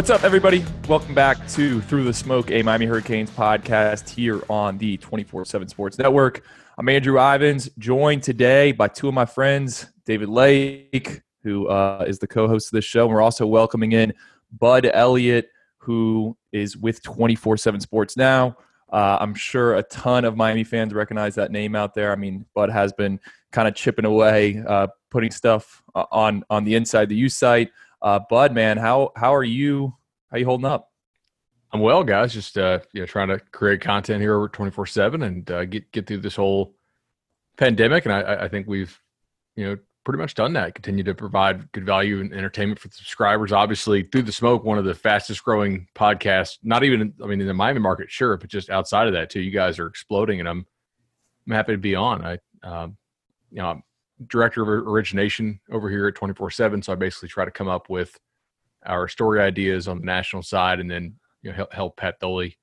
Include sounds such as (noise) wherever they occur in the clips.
What's up, everybody? Welcome back to Through the Smoke, a Miami Hurricanes podcast here on the 24 7 Sports Network. I'm Andrew Ivins, joined today by two of my friends, David Lake, who uh, is the co host of this show. And we're also welcoming in Bud Elliott, who is with 24 7 Sports now. Uh, I'm sure a ton of Miami fans recognize that name out there. I mean, Bud has been kind of chipping away, uh, putting stuff uh, on on the inside the U site. Uh, Bud, man, how how are you? How you holding up? I'm well, guys. Just uh, you know, trying to create content here over 24 seven and uh, get get through this whole pandemic. And I, I think we've you know pretty much done that. Continue to provide good value and entertainment for subscribers. Obviously, through the smoke, one of the fastest growing podcasts. Not even, I mean, in the Miami market, sure, but just outside of that too. You guys are exploding, and I'm I'm happy to be on. I, um, you know, I'm director of origination over here at 24 7. So I basically try to come up with our story ideas on the national side and then you know, help, help Pat Doley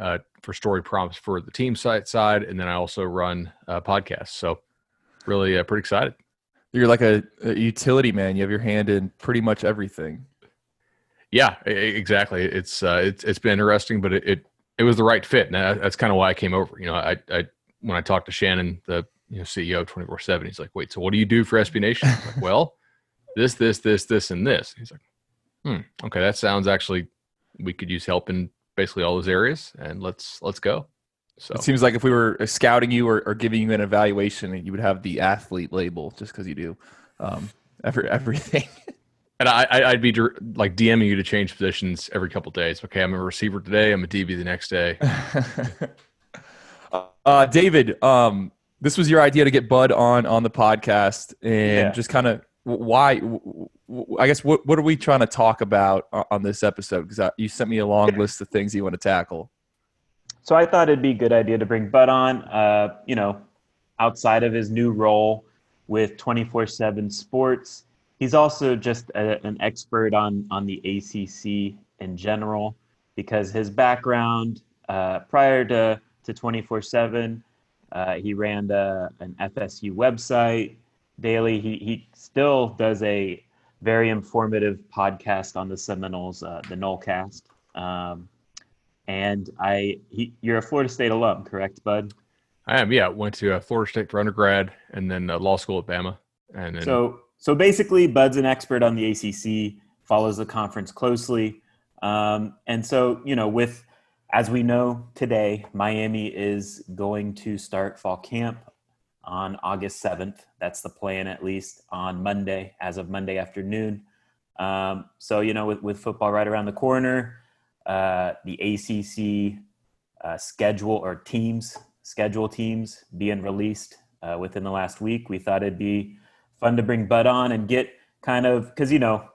uh, for story prompts for the team site side. And then I also run a podcast. So really uh, pretty excited. You're like a, a, utility man. You have your hand in pretty much everything. Yeah, exactly. It's uh, it's it's been interesting, but it, it, it was the right fit, and that's kind of why I came over. You know, I I when I talked to Shannon, the you know CEO twenty four seven. He's like, wait, so what do you do for SB Nation? Like, well, (laughs) this, this, this, this, and this. He's like, hmm, okay, that sounds actually we could use help in basically all those areas, and let's let's go. So it seems like if we were scouting you or, or giving you an evaluation, you would have the athlete label just because you do um, every everything. (laughs) And I, I'd be like DMing you to change positions every couple days. Okay, I'm a receiver today. I'm a DB the next day. (laughs) uh, David, um, this was your idea to get Bud on on the podcast and yeah. just kind of why I guess what what are we trying to talk about on this episode because you sent me a long list of things you want to tackle. So I thought it'd be a good idea to bring Bud on. Uh, you know, outside of his new role with 24/7 Sports, he's also just a, an expert on on the ACC in general because his background uh, prior to to 24/7 uh, he ran the, an FSU website daily. He, he still does a very informative podcast on the Seminoles, uh, the Nolecast. Um, and I, he, you're a Florida State alum, correct, Bud? I am. Yeah, went to uh, Florida State for undergrad, and then uh, law school at Bama. And then... so, so basically, Bud's an expert on the ACC, follows the conference closely, um, and so you know with as we know today, Miami is going to start fall camp on August 7th. That's the plan, at least on Monday, as of Monday afternoon. Um, so, you know, with, with football right around the corner, uh, the ACC uh, schedule or teams, schedule teams being released uh, within the last week, we thought it'd be fun to bring Bud on and get kind of, because, you know,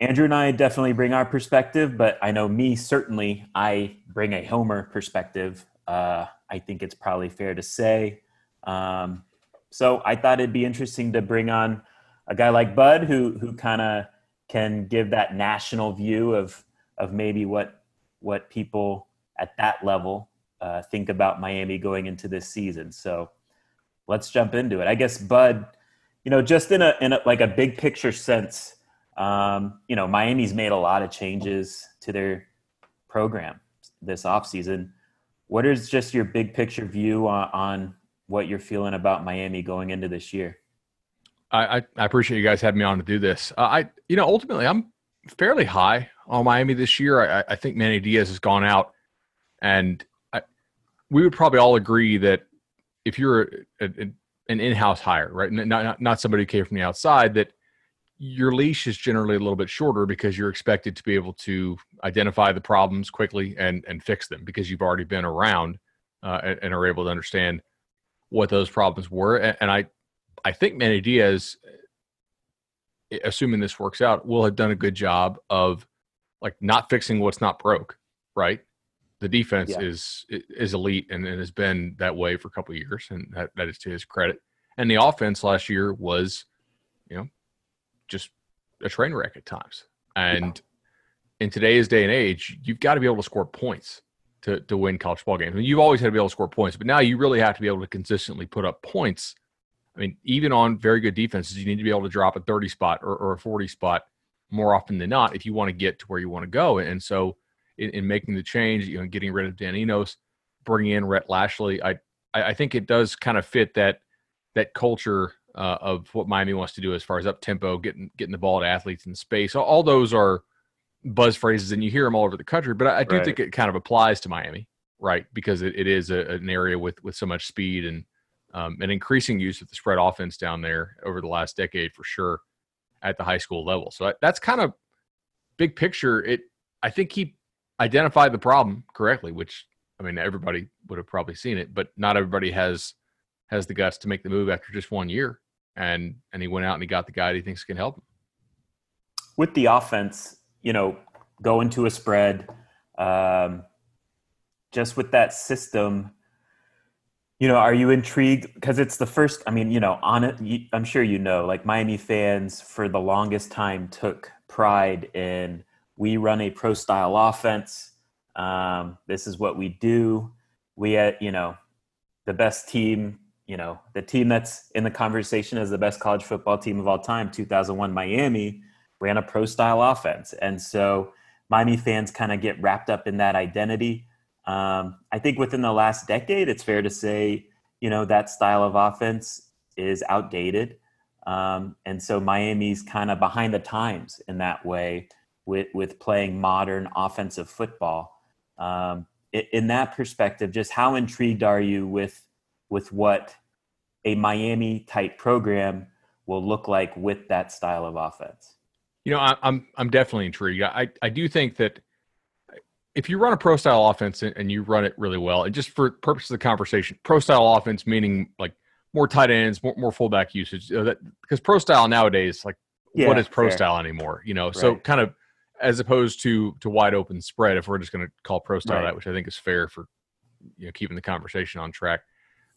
Andrew and I definitely bring our perspective, but I know me certainly I bring a Homer perspective. Uh, I think it's probably fair to say. Um, so I thought it'd be interesting to bring on a guy like Bud, who who kind of can give that national view of of maybe what what people at that level uh, think about Miami going into this season. So let's jump into it. I guess Bud, you know, just in a in a, like a big picture sense um, you know, Miami's made a lot of changes to their program this offseason. What is just your big picture view on, on what you're feeling about Miami going into this year? I, I appreciate you guys having me on to do this. Uh, I, you know, ultimately, I'm fairly high on Miami this year. I, I think Manny Diaz has gone out, and I, we would probably all agree that if you're a, a, an in-house hire, right, not, not not somebody who came from the outside, that your leash is generally a little bit shorter because you're expected to be able to identify the problems quickly and and fix them because you've already been around uh, and, and, are able to understand what those problems were. And, and, I I think Manny Diaz, assuming this works out, will have done a good job of like not fixing what's not broke. Right. The defense yeah. is is elite and, and, has been that way for a couple years, and that, that is to his credit. And the offense last year was, just a train wreck at times. And yeah. in today's day and age, you've got to be able to score points to, to win college football games. I mean, you've always had to be able to score points, but now you really have to be able to consistently put up points. I mean, even on very good defenses, you need to be able to drop a 30 spot or, or a 40 spot more often than not if you want to get to where you want to go. And so, in, in making the change, you know, getting rid of Dan Enos, bringing in Rhett Lashlee, I I think it does kind of fit that that culture uh, of what Miami wants to do as far as up tempo, getting getting the ball to athletes in space. All those are buzz phrases, and you hear them all over the country. But I, I do right. think it kind of applies to Miami, right? Because it, it is a, an area with with so much speed and um, an increasing use of the spread offense down there over the last decade for sure at the high school level. So that's kind of big picture. It I think he identified the problem correctly, which I mean everybody would have probably seen it, but not everybody has has the guts to make the move after just one year. And and he went out and he got the guy that he thinks can help him. With the offense, you know, going to a spread, um, just with that system, you know, are you intrigued? Because it's the first. I mean, you know, on it, I'm sure you know, like Miami fans for the longest time took pride in we run a pro style offense. Um, this is what we do. We, uh, you know, the best team you know, the team that's in the conversation as the best college football team of all time, 2001 Miami, ran a pro style offense. And so Miami fans kind of get wrapped up in that identity. Um, I think within the last decade, it's fair to say, you know, that style of offense is outdated. Um, and so Miami's kind of behind the times in that way with, with playing modern offensive football. Um, in that perspective, just how intrigued are you with with what a Miami type program will look like with that style of offense? You know, I, I'm I'm definitely intrigued. I I do think that if you run a pro style offense and you run it really well, and just for purposes of the conversation, pro style offense meaning like more tight ends, more, more fullback usage. You know, that because pro style nowadays, like yeah, what is pro fair. style anymore? You know, right. so kind of as opposed to to wide open spread. If we're just going to call pro style right. that, which I think is fair for you know keeping the conversation on track.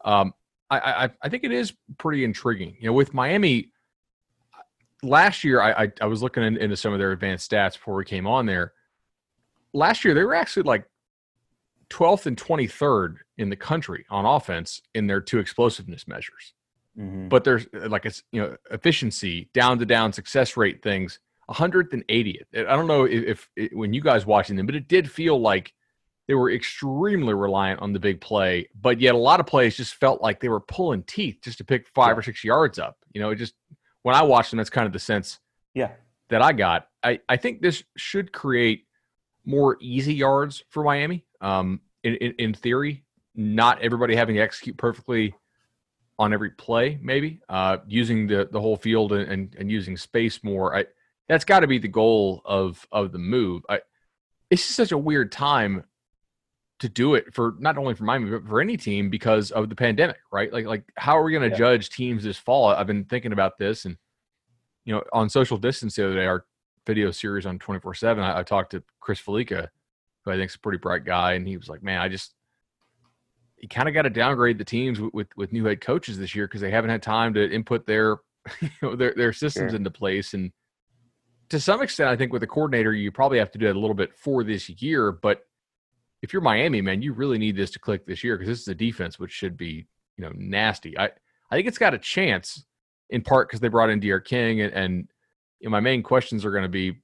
Um, I, I, I think it is pretty intriguing. You know, with Miami last year, I, I, I was looking in, into some of their advanced stats before we came on there. Last year, they were actually like 12th and 23rd in the country on offense in their two explosiveness measures. Mm-hmm. But there's like it's you know efficiency, down to down success rate things, 180th. I don't know if, if it, when you guys watching them, but it did feel like they were extremely reliant on the big play, but yet a lot of plays just felt like they were pulling teeth just to pick five yeah. or six yards up. You know, it just when I watched them, that's kind of the sense yeah that I got. I, I think this should create more easy yards for Miami. Um, in, in, in theory, not everybody having to execute perfectly on every play, maybe uh, using the the whole field and, and, and using space more. I that's got to be the goal of of the move. I, it's just such a weird time to do it for not only for Miami but for any team because of the pandemic, right? Like like how are we going to yeah. judge teams this fall? I've been thinking about this, and you know, on social distance the other day, our video series on twenty four seven, I talked to Chris Fallica, who I think is a pretty bright guy, and he was like, "Man, I just." You kind of got to downgrade the teams with, with, with new head coaches this year because they haven't had time to input their (laughs) you know their their systems sure. into place and to some extent, I think with a coordinator, you probably have to do it a little bit for this year. But if you're Miami, man, you really need this to click this year because this is a defense which should be, you know, nasty. I I think it's got a chance in part because they brought in D'Eriq King, and, and you know, my main questions are going to be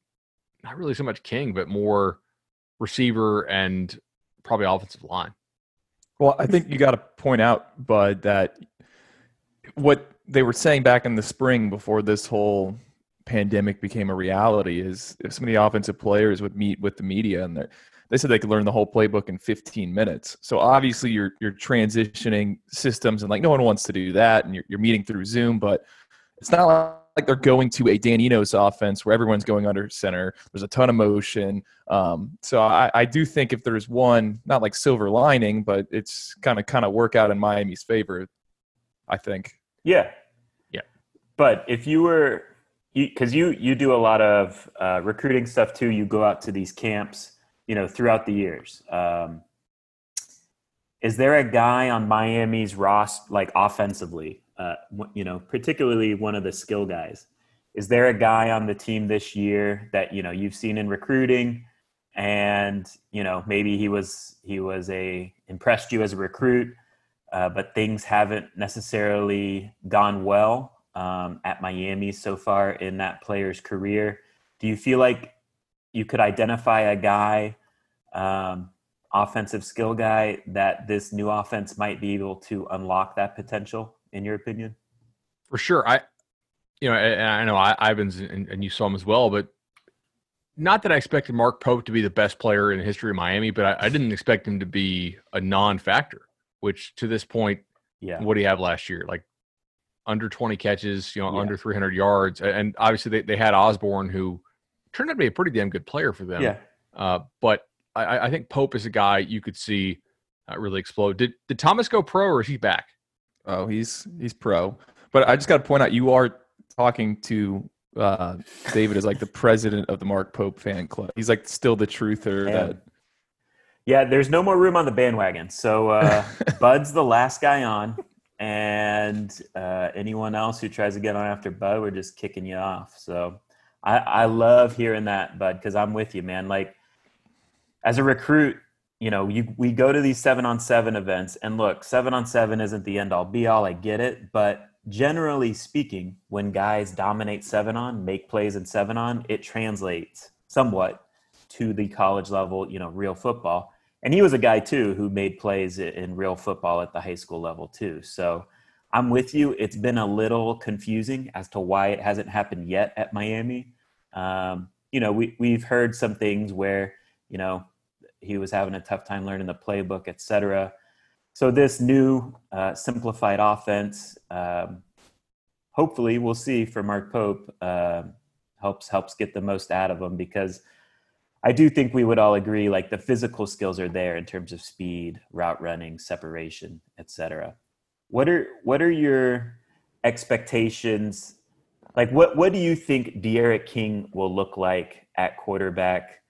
not really so much King, but more receiver and probably offensive line. Well, I think you got to point out, Bud, that what they were saying back in the spring before this whole pandemic became a reality is if some of the offensive players would meet with the media and they're they said they could learn the whole playbook in 15 minutes. So obviously you're you're transitioning systems and like no one wants to do that and you're, you're meeting through Zoom, but it's not like they're going to a Dan Enos offense where everyone's going under center. There's a ton of motion. Um, so I, I do think if there's one, not like silver lining, but it's kind of kind of work out in Miami's favor. I think. Yeah. Yeah. But if you were, because you, you you do a lot of uh, recruiting stuff too. You go out to these camps you know, throughout the years. Um, is there a guy on Miami's roster, like offensively, uh, you know, particularly one of the skill guys? Is there a guy on the team this year that you know you've seen in recruiting, and you know maybe he was he was a impressed you as a recruit, uh, but things haven't necessarily gone well um, at Miami so far in that player's career? Do you feel like you could identify a guy, um, offensive skill guy, that this new offense might be able to unlock that potential? In your opinion, for sure. I, you know, and I know Ivins and, and you saw him as well, but not that I expected Mark Pope to be the best player in the history of Miami, but I, I didn't expect him to be a non-factor. Which to this point, yeah, what do you have last year? Like under 20 catches, you know, yeah. under 300 yards, and obviously they, they had Osborn who turned out to be a pretty damn good player for them. Yeah. Uh, but I, I, think Pope is a guy you could see uh, really explode. Did did Thomas go pro or is he back? Oh, he's he's pro. But I just got to point out you are talking to uh, David is like the president of the Mark Pope fan club. He's like still the truther. Yeah. That... yeah, there's no more room on the bandwagon. So uh, (laughs) Bud's the last guy on, and uh, anyone else who tries to get on after Bud, we're just kicking you off. So I, I love hearing that, Bud, because I'm with you, man. Like as a recruit, you know, you, we go to these seven on seven events, and look, seven on seven isn't the end all be all. I get it, but generally speaking, when guys dominate seven on, make plays in seven on, it translates somewhat to the college level, you know, real football. And he was a guy too who made plays in real football at the high school level too. So I'm with you. It's been a little confusing as to why it hasn't happened yet at Miami. Um, you know, we we've heard some things where you know he was having a tough time learning the playbook, et cetera so this new uh, simplified offense, um, hopefully, we'll see for Mark Pope uh, helps helps get the most out of him because I do think we would all agree like the physical skills are there in terms of speed, route running, separation, etc. What are what are your expectations? Like what what do you think D'Eriq King will look like at quarterback?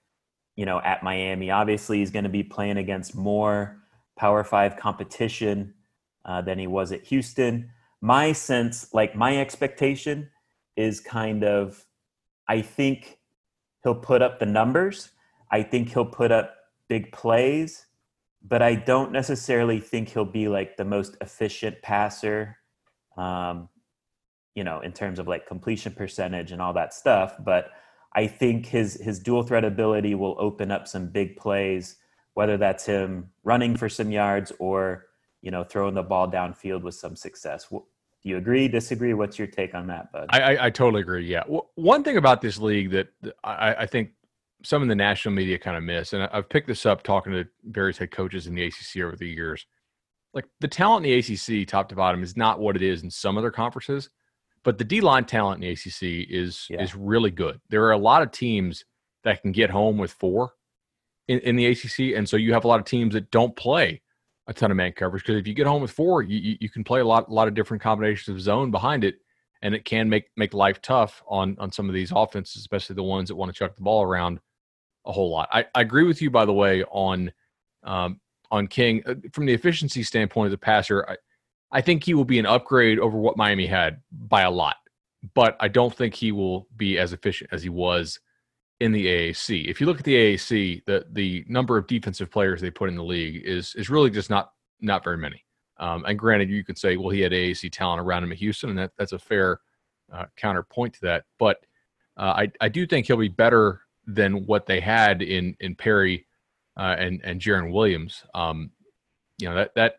You know, at Miami. Obviously, he's going to be playing against more Power Five competition uh, than he was at Houston. My sense, like my expectation, is kind of, I think he'll put up the numbers. I think he'll put up big plays, but I don't necessarily think he'll be like the most efficient passer. Um, you know, in terms of like completion percentage and all that stuff. But I think his his dual threat ability will open up some big plays whether that's him running for some yards or you know throwing the ball downfield with some success. Do you agree? Disagree? What's your take on that, Bud? I, I, I totally agree. Yeah, one thing about this league that I, I think some of the national media kind of miss, and I've picked this up talking to various head coaches in the ACC over the years. Like the talent in the ACC, top to bottom, is not what it is in some other conferences, but the D line talent in the ACC is yeah. is really good. There are a lot of teams that can get home with four in, in the ACC, and so you have a lot of teams that don't play a ton of man coverage because if you get home with four, you, you can play a lot a lot of different combinations of zone behind it, and it can make make life tough on on some of these offenses, especially the ones that want to chuck the ball around a whole lot. I, I agree with you, by the way, on um, on King uh, from the efficiency standpoint of the passer. I, I think he will be an upgrade over what Miami had by a lot, but I don't think he will be as efficient as he was in the AAC. If you look at the AAC, the the number of defensive players they put in the league is is really just not not very many. Um, and granted, you could say, well, he had AAC talent around him at Houston, and that, that's a fair uh, counterpoint to that. But uh, I I do think he'll be better than what they had in in Perry uh, and and Jarren Williams. Um, you know that that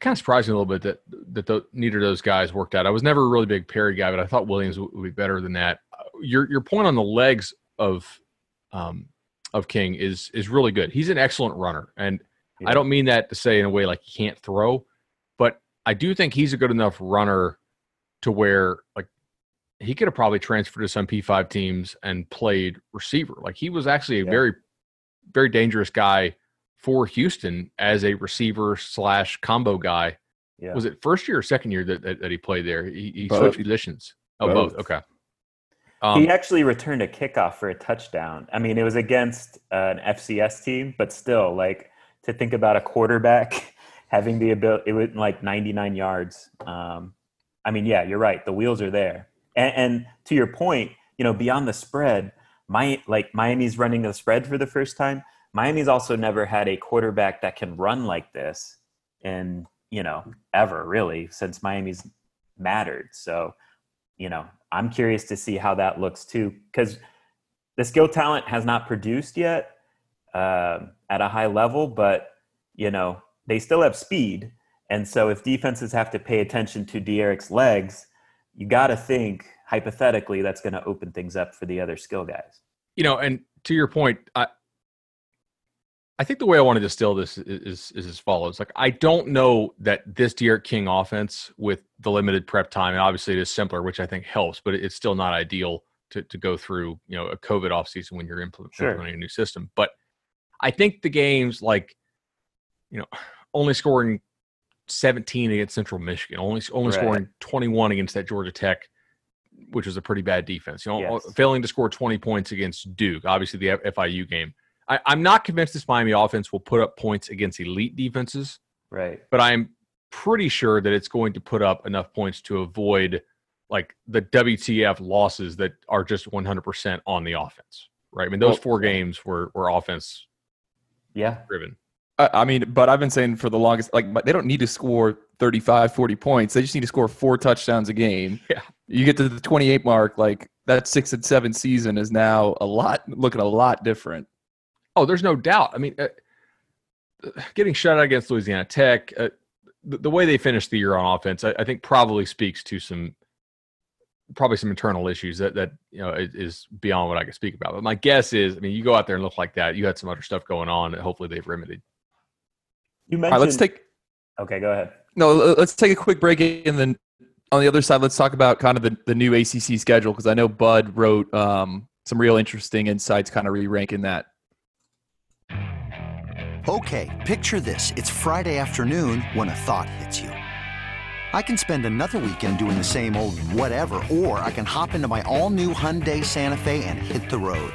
kind of surprised me a little bit that that the, neither of those guys worked out. I was never a really big Perry guy, but I thought Williams would, would be better than that your your point on the legs of um, of King is is really good. He's an excellent runner, and yeah. I don't mean that to say in a way like he can't throw, but I do think he's a good enough runner to where like he could have probably transferred to some P5 teams and played receiver. Like he was actually a yeah. very very dangerous guy for Houston as a receiver slash combo guy. Yeah. Was it first year or second year that, that, that he played there? He, he switched positions. Oh, both. both. Okay. Um, he actually returned a kickoff for a touchdown. I mean, it was against uh, an FCS team, but still, like to think about a quarterback (laughs) having the ability, it was like 99 yards. Um, I mean, yeah, you're right. The wheels are there. And, and, to your point, you know, beyond the spread, my like Miami's running the spread for the first time. Miami's also never had a quarterback that can run like this, and you know, ever really since Miami's mattered. So you know, I'm curious to see how that looks too, because the skill talent has not produced yet uh, at a high level, but you know they still have speed, and so if defenses have to pay attention to D'Eriq's legs, you got to think hypothetically that's going to open things up for the other skill guys. You know, and to your point, I I think the way I want to distill this is, is, is as follows. Like I don't know that this D'Eriq King offense with the limited prep time, and obviously it is simpler, which I think helps, but it's still not ideal to, to go through, you know, a COVID offseason when you're implementing sure. a new system. But I think the games like, you know, only scoring 17 against Central Michigan, only only right. scoring 21 against that Georgia Tech, which was a pretty bad defense. You know, yes. failing to score 20 points against Duke, obviously the FIU game. I, I'm not convinced this Miami offense will put up points against elite defenses. Right. But I'm pretty sure that it's going to put up enough points to avoid like the WTF losses that are just 100% on the offense. Right. I mean, those well, four games were, were offense yeah driven. I mean, but I've been saying for the longest, like, they don't need to score 35, 40 points. They just need to score four touchdowns a game. (laughs) Yeah. You get to the 28 mark, like, that six and seven season is now a lot, looking a lot different. Oh, there's no doubt. I mean, uh, getting shut out against Louisiana Tech, uh, the, the, way they finished the year on offense, I, I, think probably speaks to some, probably some internal issues that, that, you know, is, is beyond what I can speak about. But my guess is, I mean, you go out there and look like that, you had some other stuff going on that hopefully they've remedied. You mentioned. let's take. Okay, go ahead. No, let's take a quick break, and then on the other side, let's talk about kind of the, the new ACC schedule because I know Bud wrote um, some real interesting insights, kind of re-ranking that. Okay, picture this: it's Friday afternoon when a thought hits you. I can spend another weekend doing the same old whatever, or I can hop into my all-new Hyundai Santa Fe and hit the road.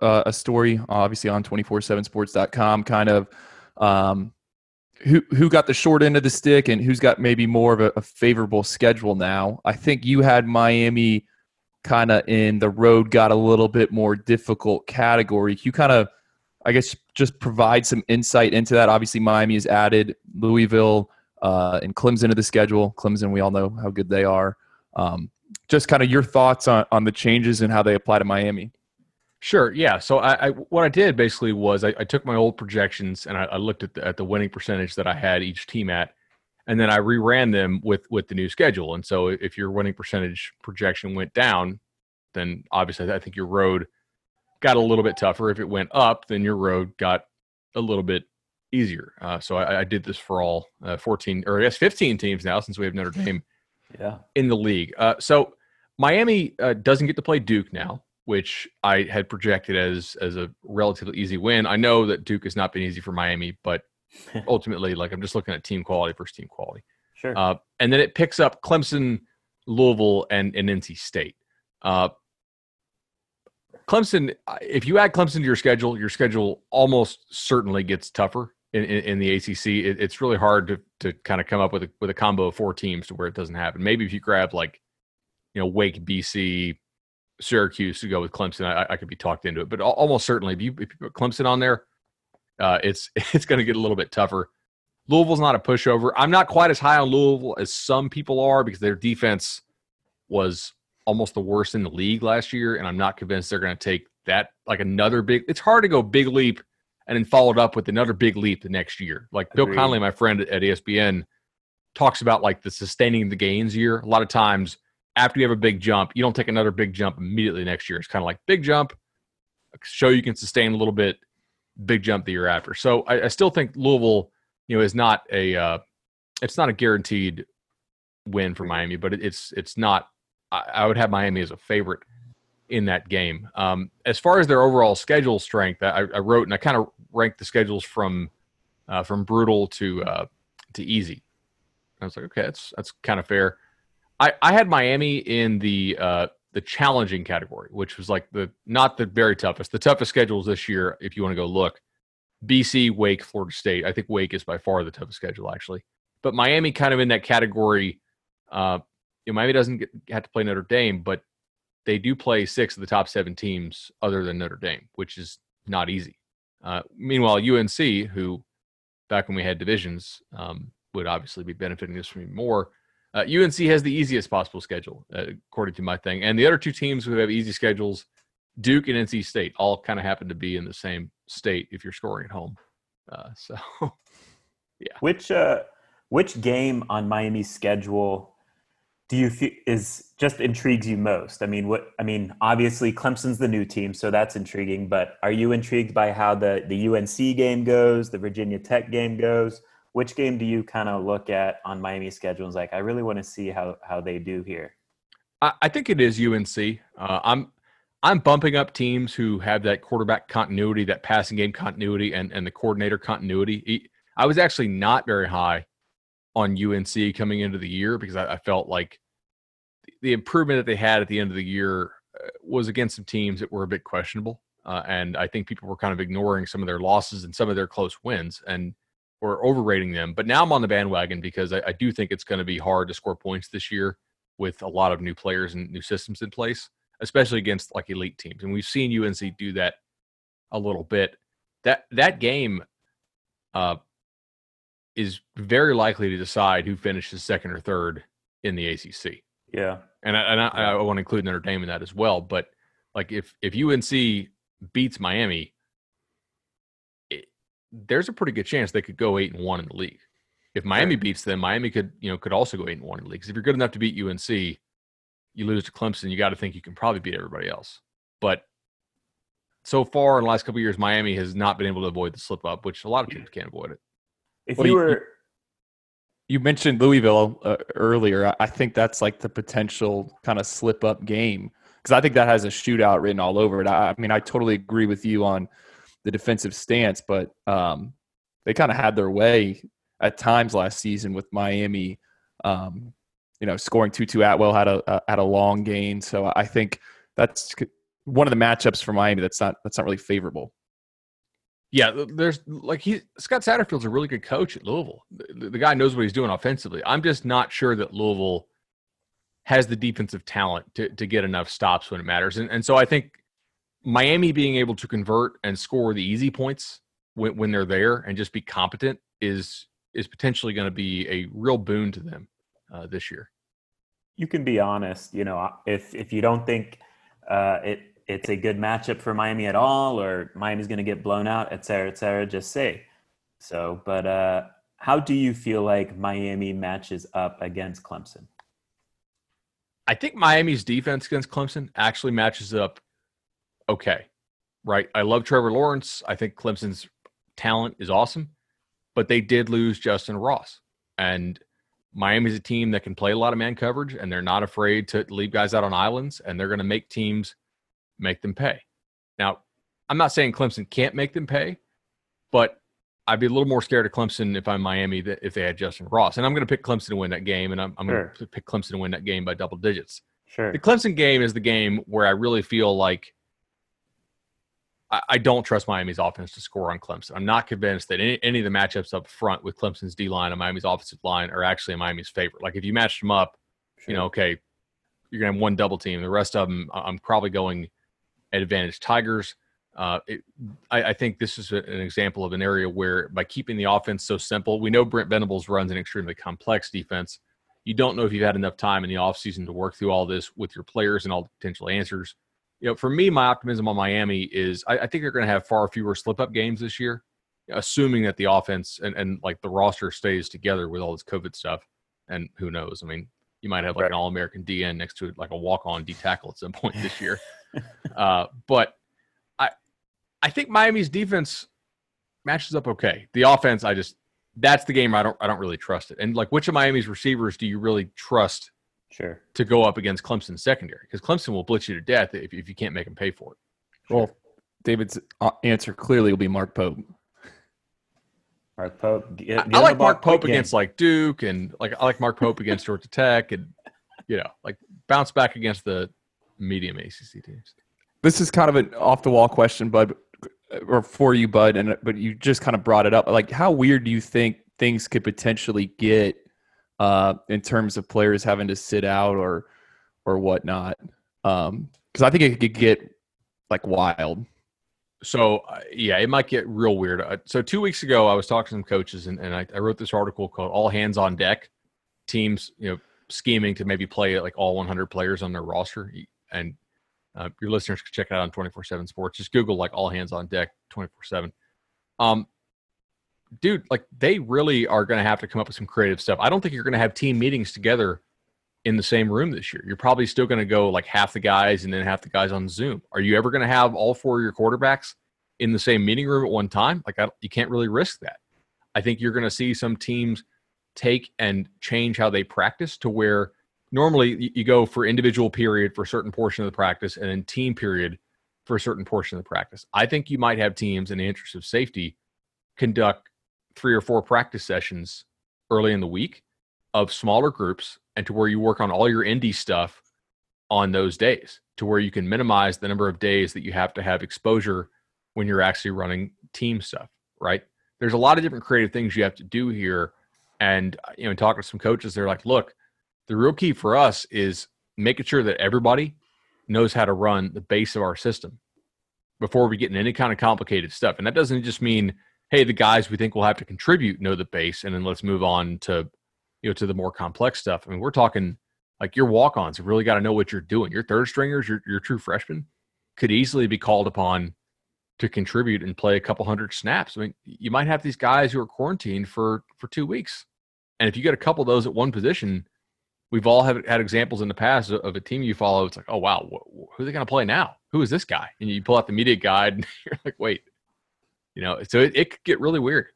uh, a story, obviously on 247sports.com, kind of um, who who got the short end of the stick and who's got maybe more of a, a favorable schedule now. I think you had Miami kind of in the road got a little bit more difficult category. You kind of, I guess, just provide some insight into that. Obviously, Miami has added Louisville uh, and Clemson to the schedule. Clemson, we all know how good they are. Um, just kind of your thoughts on, on the changes and how they apply to Miami. Sure. Yeah. So I, I what I did basically was I, I took my old projections and I, I looked at the, at the winning percentage that I had each team at, and then I reran them with with the new schedule. And so if your winning percentage projection went down, then obviously I think your road got a little bit tougher. If it went up, then your road got a little bit easier. Uh, so I, I, did this for all uh, 14 or I guess 15 teams now since we have Notre (laughs) Dame yeah. in the league. Uh, so Miami uh, doesn't get to play Duke now which I had projected as as a relatively easy win. I know that Duke has not been easy for Miami, but (laughs) ultimately, like I'm just looking at team quality versus team quality. Sure. Uh, and then it picks up Clemson, Louisville, and, and NC State. Uh, Clemson, if you add Clemson to your schedule, your schedule almost certainly gets tougher in, in, in the ACC. It, it's really hard to, to kind of come up with a, with a combo of four teams to where it doesn't happen. Maybe if you grab like, you know, Wake, BC, Syracuse to go with Clemson, I, I could be talked into it. But almost certainly, if you, if you put Clemson on there, uh, it's (laughs) it's going to get a little bit tougher. Louisville's not a pushover. I'm not quite as high on Louisville as some people are because their defense was almost the worst in the league last year, and I'm not convinced they're going to take that like another big. It's hard to go big leap and then followed up with another big leap the next year. Like Agreed. Bill Connelly, my friend at ESPN, talks about like the sustaining the gains year. A lot of times after you have a big jump, you don't take another big jump immediately next year. It's kind of like big jump, show you can sustain a little bit, big jump the year after. So I, I still think Louisville, you know, is not a uh, it's not a guaranteed win for Miami, but it, it's it's not. I, I, would have Miami as a favorite in that game. Um, as far as their overall schedule strength, I, I wrote and I kind of ranked the schedules from uh, from brutal to uh, to easy. I was like, okay, that's that's kind of fair. I, I had Miami in the uh, the challenging category, which was like the not the very toughest. The toughest schedules this year, if you want to go look, BC, Wake, Florida State. I think Wake is by far the toughest schedule actually, but Miami kind of in that category. Uh, you know, Miami doesn't get, have to play Notre Dame, but they do play six of the top seven teams other than Notre Dame, which is not easy. Uh, meanwhile, UNC, who back when we had divisions, um, would obviously be benefiting this from more uh, UNC has the easiest possible schedule, uh, according to my thing. And the other two teams who have easy schedules, Duke and NC State, all kind of happen to be in the same state if you're scoring at home. Uh, (laughs) so, yeah. Which uh, which game on Miami's schedule do you feel is just intrigues you most? I mean, what I mean, obviously Clemson's the new team, so that's intriguing. But are you intrigued by how the the UNC game goes, the Virginia Tech game goes? Which game do you kind of look at on Miami's schedule? And like, I really want to see how how they do here. I, I think it is UNC. Uh, I'm I'm bumping up teams who have that quarterback continuity, that passing game continuity, and and the coordinator continuity. I was actually not very high on UNC coming into the year because I, I felt like the improvement that they had at the end of the year uh, was against some teams that were a bit questionable. Uh, and I think people were kind of ignoring some of their losses and some of their close wins. And or overrating them. But now I'm on the bandwagon because I, I do think it's going to be hard to score points this year with a lot of new players and new systems in place, especially against like elite teams. And we've seen UNC do that a little bit. That that game uh, is very likely to decide who finishes second or third in the ACC. Yeah, and I, and I, I want to include Notre Dame in that as well. But like if if UNC beats Miami, there's a pretty good chance they could go eight and one in the league. If Miami beats them, Miami could you know could also go eight and one in the league. Because if you're good enough to beat UNC, you lose to Clemson, you got to think you can probably beat everybody else. But so far in the last couple years, Miami has not been able to avoid the slip up, which a lot of teams can't avoid it. If well, you were. You, you mentioned Louisville uh, earlier. I think that's like the potential kind of slip up game because I think that has a shootout written all over it. I, I mean, I totally agree with you on the defensive stance, but um, they kind of had their way at times last season with Miami. Um, you know, scoring Tutu Atwell had a, a had a long gain, so I think that's one of the matchups for Miami that's not that's not really favorable. Yeah, there's like he Scott Satterfield's a really good coach at Louisville. The, the, guy knows what he's doing offensively. I'm just not sure that Louisville has the defensive talent to, to get enough stops when it matters. And and so I think Miami being able to convert and score the easy points when, when they're there and just be competent is is potentially going to be a real boon to them uh, this year. You can be honest. You know, if if you don't think uh, it it's a good matchup for Miami at all, or Miami's going to get blown out, et cetera, et cetera, just say so. But uh, how do you feel like Miami matches up against Clemson? I think Miami's defense against Clemson actually matches up okay, right? I love Trevor Lawrence. I think Clemson's talent is awesome, but they did lose Justin Ross. And Miami's a team that can play a lot of man coverage and they're not afraid to leave guys out on islands and they're going to make teams make them pay. Now, I'm not saying Clemson can't make them pay, but I'd be a little more scared of Clemson if I'm Miami that if they had Justin Ross. And I'm going to pick Clemson to win that game, and I'm, I'm sure. going to pick Clemson to win that game by double digits. Sure. The Clemson game is the game where I really feel like I, don't trust Miami's offense to score on Clemson. I'm not convinced that any, any of the matchups up front with Clemson's D line and Miami's offensive line are actually Miami's favorite. Like if you matched them up, sure. you know, okay, you're gonna have one double team. The rest of them, I'm probably going at advantage Tigers. Uh, it, I, I, think this is a, an example of an area where by keeping the offense so simple, we know Brent Venables runs an extremely complex defense. You don't know if you've had enough time in the offseason to work through all this with your players and all the potential answers you know, for me, my optimism on Miami is I, I think they're going to have far fewer slip up games this year, assuming that the offense and, and like the roster stays together with all this COVID stuff. And who knows? I mean, you might have like right. an All American DN next to like a walk on D tackle at some (laughs) point this year. uh, but I I think Miami's defense matches up okay. The offense, I just that's the game I don't I don't really trust it. And like, which of Miami's receivers do you really trust Sure. to go up against Clemson's secondary? Because Clemson will blitz you to death if, if you can't make them pay for it. Well, David's uh, answer clearly will be Mark Pope. Mark Pope. Get, I, get I him like Mark Pope quick game. against like Duke, and like I like Mark Pope against Georgia Tech, and you know, like bounce back against the medium ACC teams. This is kind of an off the wall question, Bud, or for you, Bud, and but you just kind of brought it up. Like, how weird do you think things could potentially get uh, in terms of players having to sit out or or whatnot? Um because I think it could get like wild. So uh, yeah, it might get real weird. Uh, so two weeks ago, I was talking to some coaches, and, and I, I wrote this article called "All Hands on Deck." Teams, you know, scheming to maybe play like all 100 players on their roster, and uh, your listeners can check it out on 24/7 Sports. Just Google like "All Hands on Deck" 24/7. Um, dude, like they really are going to have to come up with some creative stuff. I don't think you're going to have team meetings together in the same room this year. You're probably still going to go like half the guys and then half the guys on Zoom. Are you ever going to have all four of your quarterbacks in the same meeting room at one time? Like you can't really risk that. I think you're going to see some teams take and change how they practice to where normally you go for individual period for a certain portion of the practice and then team period for a certain portion of the practice. I think you might have teams in the interest of safety conduct three or four practice sessions early in the week of smaller groups and to where you work on all your indie stuff on those days to where you can minimize the number of days that you have to have exposure when you're actually running team stuff, right? There's a lot of different creative things you have to do here. And, uh, you know, talking to some coaches, they're like, look, the real key for us is making sure that everybody knows how to run the base of our system before we get in any kind of complicated stuff. And that doesn't just mean, hey, the guys we think will have to contribute know the base, and then let's move on to, you know, to the more complex stuff. I mean, we're talking like your walk-ons have really got to know what you're doing. Your third stringers, your your true freshmen, could easily be called upon to contribute and play a couple hundred snaps. I mean, you might have these guys who are quarantined for for two weeks, and if you get a couple of those at one position, we've all have, had examples in the past of, a team you follow. It's like, oh wow, wh- who are they going to play now? Who is this guy? And you pull out the media guide, (laughs) and you're like, wait, you know. So it, it could get really weird.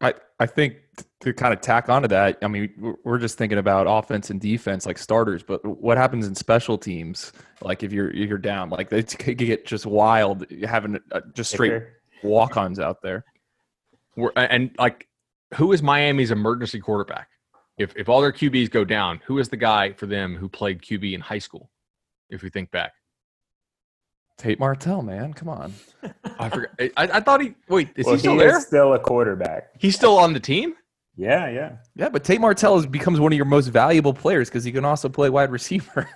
I, I think to kind of tack onto that, I mean, we're- we're just thinking about offense and defense like starters, but what happens in special teams? Like if you're if you're down, like it could get just wild having uh, just straight Kicker. walk-ons out there. We're, and like, who is Miami's emergency quarterback? If if all their QBs go down, who is the guy for them who played QB in high school? If we think back, Tate Martell, man, come on. (laughs) I forgot. I, I thought he wait. Is well, he still he there? is still a quarterback. He's still on the team. Yeah, yeah. Yeah, but Tate Martell is, becomes one of your most valuable players because he can also play wide receiver.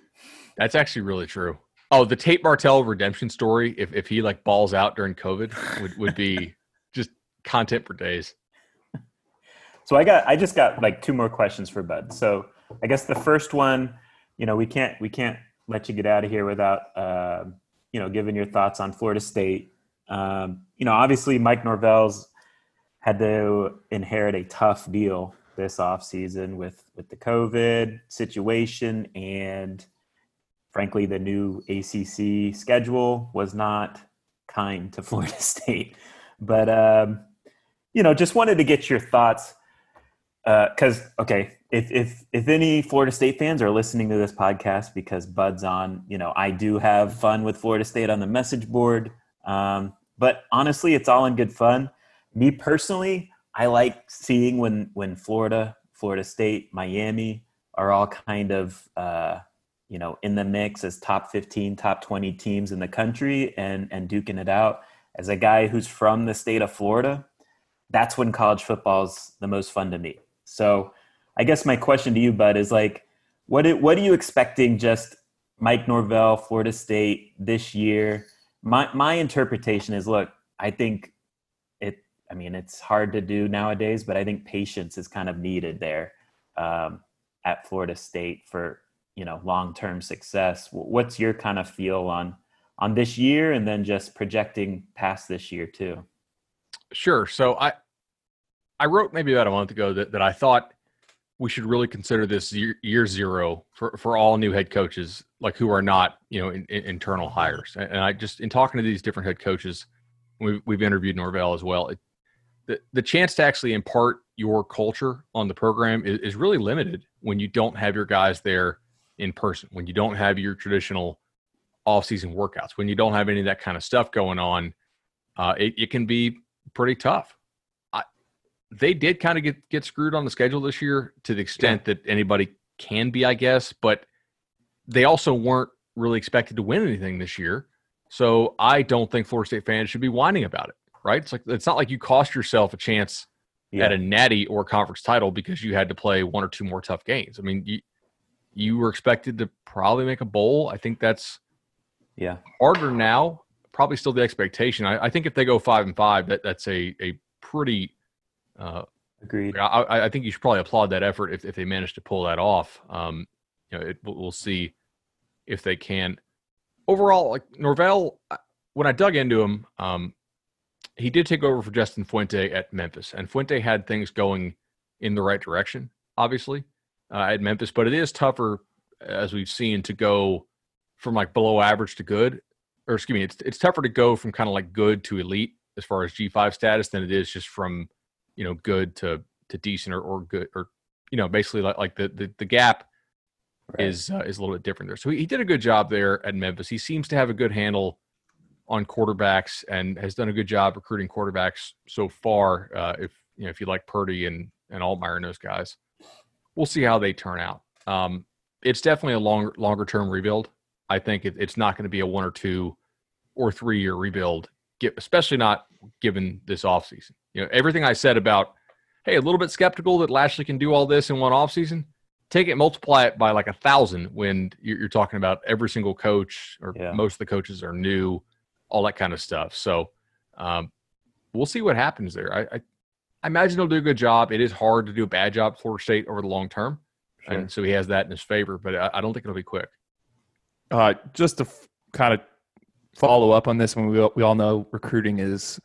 (laughs) That's actually really true. Oh, the Tate Martell redemption story. If if he like balls out during COVID, would would be (laughs) just content for days. So I got I just got like two more questions for Bud. So I guess the first one, you know, we can't we can't let you get out of here without uh, you know giving your thoughts on Florida State. Um, you know, obviously Mike Norvell's had to inherit a tough deal this offseason with with the COVID situation and frankly the new ACC schedule was not kind to (laughs) Florida State. But um, you know, just wanted to get your thoughts because okay, if if if any Florida State fans are listening to this podcast because Bud's on, you know, I do have fun with Florida State on the message board. Um, but honestly, it's all in good fun. Me personally, I like seeing when when Florida, Florida State, Miami are all kind of uh, you know in the mix as top 15 top 20 teams in the country and and duking it out as a guy who's from the state of florida that's when college football's the most fun to me so i guess my question to you bud is like what what are you expecting just mike norvell florida state this year? My my interpretation is look i think it i mean it's hard to do nowadays but i think patience is kind of needed there um, at florida state for you know long-term success. What's your kind of feel on on this year and then just projecting past this year too? Sure. So I I wrote maybe about a month ago that, that I thought we should really consider this year, year zero for, for all new head coaches, like who are not, you know, in, in- internal hires. And I just, in talking to these different head coaches, We've we've interviewed Norvell as well. It, the the chance to actually impart your culture on the program is, is really limited when you don't have your guys there in person. When you don't have your traditional off-season workouts. When you don't have any of that kind of stuff going on, uh, it, it can be pretty tough. They did kind of get get screwed on the schedule this year to the extent yeah. that anybody can be, I guess, but they also weren't really expected to win anything this year. So I don't think Florida State fans should be whining about it, right? It's like it's not like you cost yourself a chance yeah. at a natty or conference title because you had to play one or two more tough games. I mean, you you were expected to probably make a bowl. I think that's yeah harder now. Probably still the expectation. I, I think if they go five and five, that that's a a pretty uh, agreed. I, I think you should probably applaud that effort if, if they manage to pull that off. Um, you know, it, we'll see if they can. Overall, like Norvell, when I dug into him, um, he did take over for Justin Fuente at Memphis, and Fuente had things going in the right direction, obviously, uh, at Memphis. But it is tougher, as we've seen, to go from like below average to good, or excuse me, it's it's tougher to go from kind of like good to elite as far as G five status than it is just from you know good to to decent or, or good or you know basically like like the the, the gap right. is uh, is a little bit different there. So he, he did a good job there at Memphis. He seems to have a good handle on quarterbacks and has done a good job recruiting quarterbacks so far. Uh, if you know if you like Purdy and and Altmyer and those guys, we'll see how they turn out. Um, it's definitely a longer longer term rebuild. I think it, it's not going to be a one or two or three year rebuild, especially not given this offseason. You know, everything I said about, hey, a little bit skeptical that Lashlee can do all this in one offseason, take it, multiply it by like a thousand when you're, you're talking about every single coach or yeah. most of the coaches are new, all that kind of stuff. So um, we'll see what happens there. I, I, I, imagine he'll do a good job. It is hard to do a bad job Florida State over the long term. Sure. And so he has that in his favor, but I, I don't think it'll be quick. Uh, just to f- kind of follow up on this, when we, we all know recruiting is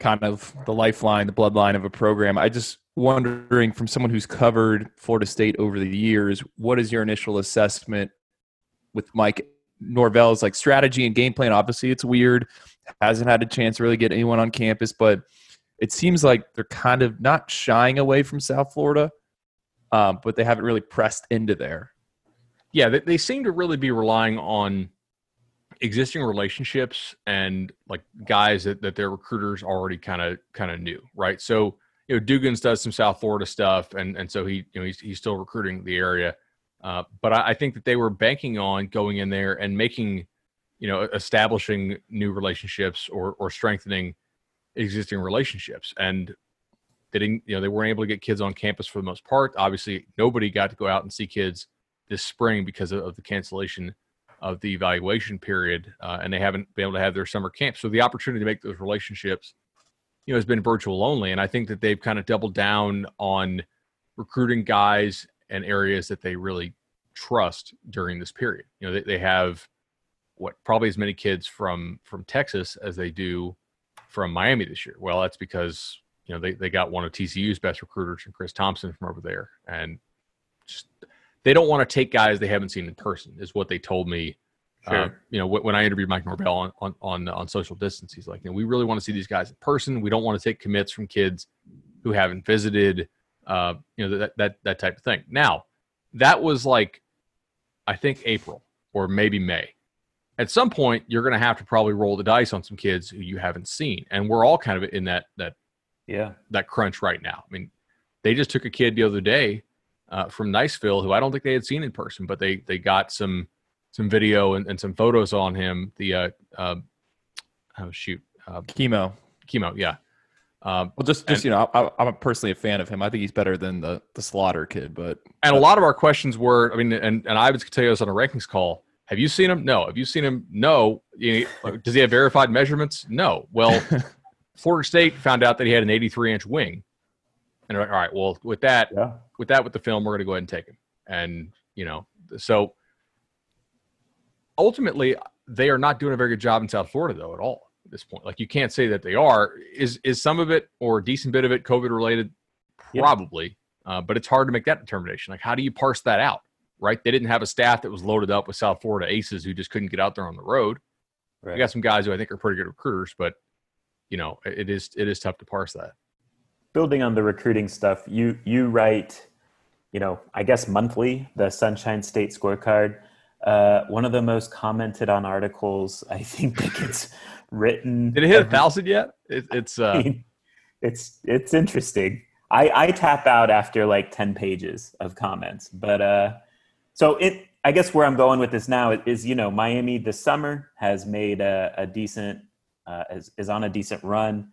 kind of the lifeline, the bloodline of a program. I just wondering from someone who's covered Florida State over the years, what is your initial assessment with Mike Norvell's like strategy and game plan? Obviously, it's weird. Hasn't had a chance to really get anyone on campus, but it seems like they're kind of not shying away from South Florida, um, but they haven't really pressed into there. Yeah, they, they seem to really be relying on existing relationships and like guys that, that their recruiters already kind of kind of knew, right? So you know, Dugans does some South Florida stuff, and and so he you know he's he's still recruiting the area. Uh, but I, I, think that they were banking on going in there and making, you know, establishing new relationships or or strengthening existing relationships. And they didn't, you know, they weren't able to get kids on campus for the most part. Obviously, nobody got to go out and see kids this spring because of, of the cancellation of the evaluation period, uh, and they haven't been able to have their summer camp. So the opportunity to make those relationships, you know, has been virtual only. And I think that they've kind of doubled down on recruiting guys and areas that they really trust during this period. You know, they, they have what probably as many kids from from Texas as they do from Miami this year. Well, that's because you know they, they got one of TCU's best recruiters and Chris Thomsen from over there, and just they don't want to take guys they haven't seen in person, is what they told me. Uh, sure. Uh, you know, when I interviewed Mike Norvell on, on on on social distance, he's like, you know, we really want to see these guys in person. We don't want to take commits from kids who haven't visited. Uh, you know, that that that type of thing. Now, that was like, I think April or maybe May. At some point, you're going to have to probably roll the dice on some kids who you haven't seen, and we're all kind of in that that yeah that crunch right now. I mean, they just took a kid the other day uh, from Niceville, who I don't think they had seen in person, but they they got some some video and, and some photos on him. The uh, uh, oh shoot, uh, chemo, chemo, yeah. Um, well, just just and, you know, I, am personally a fan of him. I think he's better than the the Slaughter kid. But and a lot of our questions were, I mean, and and I was tell you this on a rankings call. Have you seen him? No. Have you seen him? No. You does he have verified measurements? No. Well, (laughs) Florida State found out that he had an 83 inch wing, and like, all right, well, with that, yeah. with that, with the film, we're going to go ahead and take him. And you know, so ultimately, they are not doing a very good job in South Florida, though, at all at this point. Like, you can't say that they are. Is is some of it or a decent bit of it COVID related? Probably, yeah. uh, but it's hard to make that determination. Like, how do you parse that out? Right? They didn't have a staff that was loaded up with South Florida aces who just couldn't get out there on the road. Right. They got some guys who I think are pretty good recruiters, but you know, it is it is tough to parse that. Building on the recruiting stuff, you you write, you know, I guess monthly the Sunshine State scorecard. Uh, one of the most commented on articles I think that gets (laughs) written. Did it hit a thousand yet? It, it's uh, (laughs) it's it's interesting. I, I tap out after like 10 pages of comments. But uh, so it, I guess where I'm going with this now is, you know, Miami this summer has made a, a decent, uh, is, is on a decent run.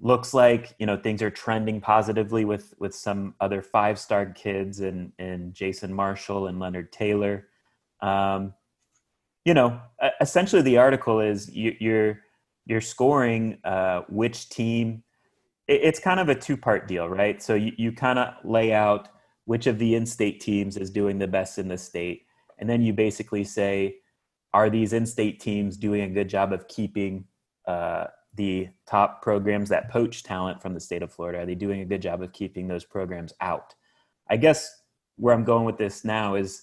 Looks like, you know, things are trending positively with, with some other five-star kids and, and Jason Marshall and Leonard Taylor. Um, you know, essentially the article is you, you're, you're scoring uh, which team it's kind of a two part deal, right? So you, you kind of lay out which of the in state teams is doing the best in the state. And then you basically say, are these in state teams doing a good job of keeping uh, the top programs that poach talent from the state of Florida? Are they doing a good job of keeping those programs out? I guess where I'm going with this now is,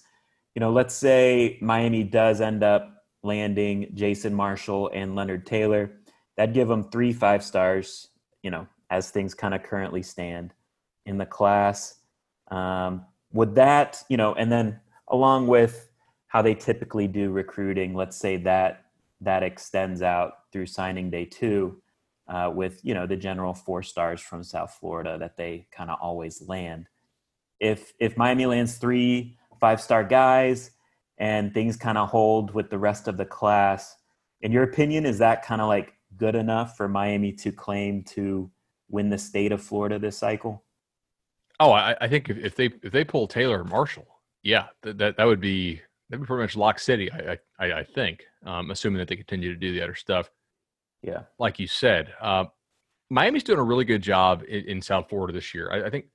you know, let's say Miami does end up landing Jason Marshall and Leonard Taylor. That'd give them three five stars, you know, as things kind of currently stand in the class. Um, would that, you know, and then along with how they typically do recruiting, let's say that that extends out through signing day two uh, with, you know, the general four stars from South Florida that they kind of always land. If if Miami lands three five star guys and things kind of hold with the rest of the class, in your opinion, is that kind of like good enough for Miami to claim to win the state of Florida this cycle? Oh, I, I think if, if, they if they pull Taylor or Marshall, yeah, that, that would be that'd be pretty much lock city. I I, I think, um, assuming that they continue to do the other stuff. Yeah, like you said, uh, Miami's doing a really good job in, in South Florida this year. I, I, think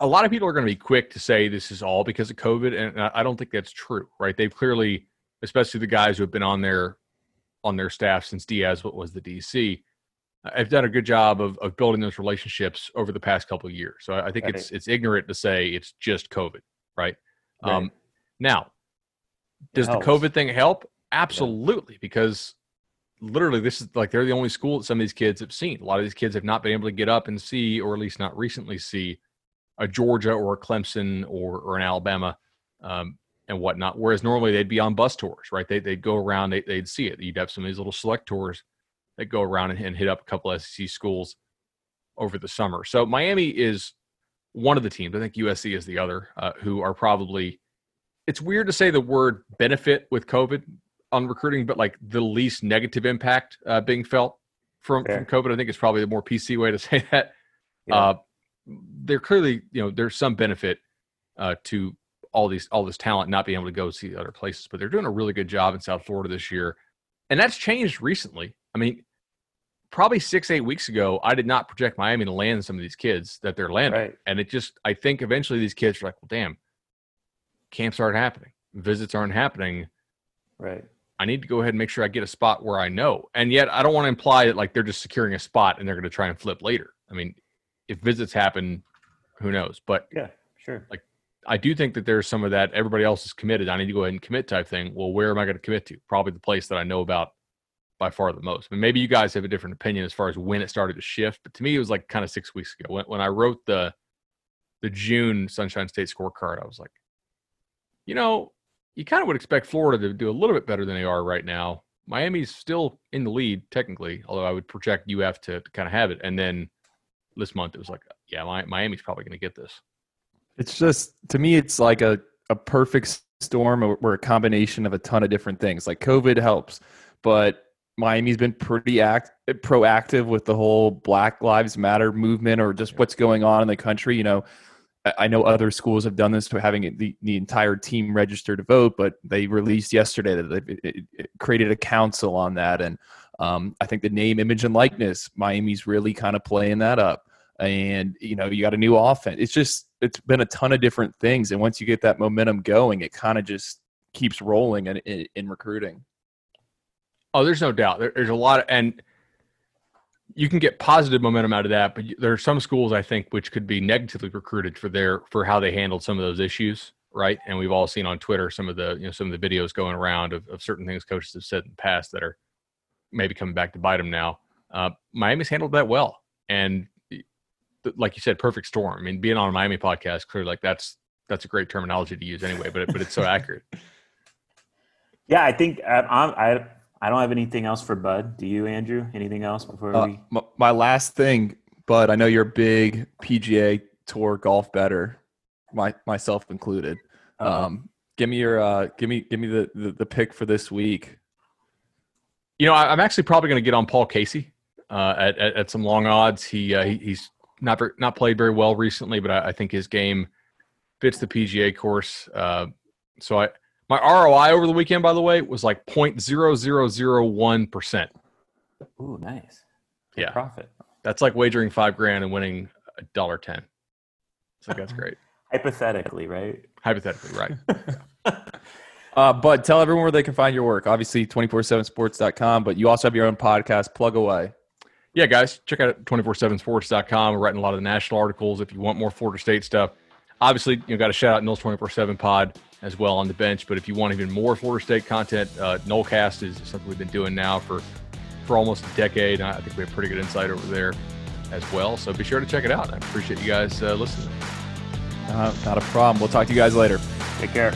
a lot of people are going to be quick to say this is all because of COVID, and I don't think that's true. Right? They've clearly, especially the guys who have been on their on their staff since Diaz what was the DC I've done a good job of, of building those relationships over the past couple of years. So I think right. it's it's ignorant to say it's just COVID, right? right. Um, now, does the COVID thing help? Absolutely, yeah. because literally this is like they're the only school that some of these kids have seen. A lot of these kids have not been able to get up and see, or at least not recently see, a Georgia or a Clemson or or an Alabama. Um, and whatnot. Whereas normally they'd be on bus tours, right? They, they'd go around, they, they'd see it. You'd have some of these little select tours that go around and, and hit up a couple SEC schools over the summer. So Miami is one of the teams. I think USC is the other, uh, who are probably. It's weird to say the word benefit with COVID on recruiting, but like the least negative impact uh, being felt from, from COVID. I think it's probably the more PC way to (laughs) say that. Yeah. Uh, they're clearly, you know, there's some benefit uh, to all these all this talent not being able to go see other places, but they're doing a really good job in South Florida this year, and that's changed recently. I mean, probably six, eight weeks ago, I did not project Miami to land some of these kids that they're landing. Right. And it just, I think eventually these kids are like, well, damn, camps aren't happening, visits aren't happening. Right. I need to go ahead and make sure I get a spot where I know. And yet I don't want to imply that like they're just securing a spot and they're going to try and flip later. I mean, if visits happen, who knows? But yeah, sure. Like I do think that there's some of that everybody else is committed. I need to go ahead and commit type thing. Well, where am I going to commit to? Probably the place that I know about by far the most. I mean, maybe you guys have a different opinion as far as when it started to shift, but to me, it was like kind of six weeks ago when, when I wrote the the June Sunshine State scorecard. I was like, you know, you kind of would expect Florida to do a little bit better than they are right now. Miami's still in the lead technically, although I would project UF to, to kind of have it. And then this month it was like, yeah, Miami's probably going to get this. It's just to me, it's like a a perfect storm or a combination of a ton of different things. Like COVID helps, but Miami's been pretty act eh, proactive with the whole Black Lives Matter movement or just what's going on in the country. You know, I know other schools have done this to having the, the entire team register to vote, but they released yesterday that they created a council on that. And um, I think the name, image, and likeness, Miami's really kind of playing that up. And, you know, you got a new offense. It's just, it's been a ton of different things. And once you get that momentum going, it kind of just keeps rolling in, in, in recruiting. Oh, there's no doubt. There, there's a lot of, and you can get positive momentum out of that, but there are some schools I think which could be negatively recruited for their for how they handled some of those issues, right? And we've all seen on Twitter some of the you know some of the videos going around of, of certain things coaches have said in the past that are maybe coming back to bite them now. Uh, Miami's handled that well, and like you said, perfect storm. I mean, being on a Miami podcast, clearly, like that's that's a great terminology to use anyway, but but it's so accurate. (laughs) Yeah, I think uh, I'm, I I don't have anything else for Bud. Do you, Andrew? Anything else before Uh, we? my, my last thing, Bud. I know you're a big PGA Tour golf bettor, my myself included. Uh, Um, give me your uh, give me give me the, the the pick for this week. You know, I, I'm actually probably going to get on Paul Casey uh, at, at at some long odds. He, uh, he he's not not played very well recently, but I, I think his game fits the PGA course. Uh, so I my ROI over the weekend, by the way, was like 0.0001 percent. ooh, nice. Good Yeah. profit. That's like wagering five grand and winning a dollar ten. So that's great. (laughs) Hypothetically, right? Hypothetically, right? (laughs) Uh, Bud, tell everyone where they can find your work. Obviously, 247sports.com, but you also have your own podcast, Plug Away. yeah, guys, check out 247sports.com. We're writing a lot of the national articles. If you want more Florida State stuff, obviously, you got to shout out Noles 24 7 pod as well on the bench. But if you want even more Florida State content, uh, Knollcast is something we've been doing now for, for almost a decade. And I think we have pretty good insight over there as well. So be sure to check it out. I appreciate you guys uh, listening. Uh, not a problem. We'll talk to you guys later. Take care.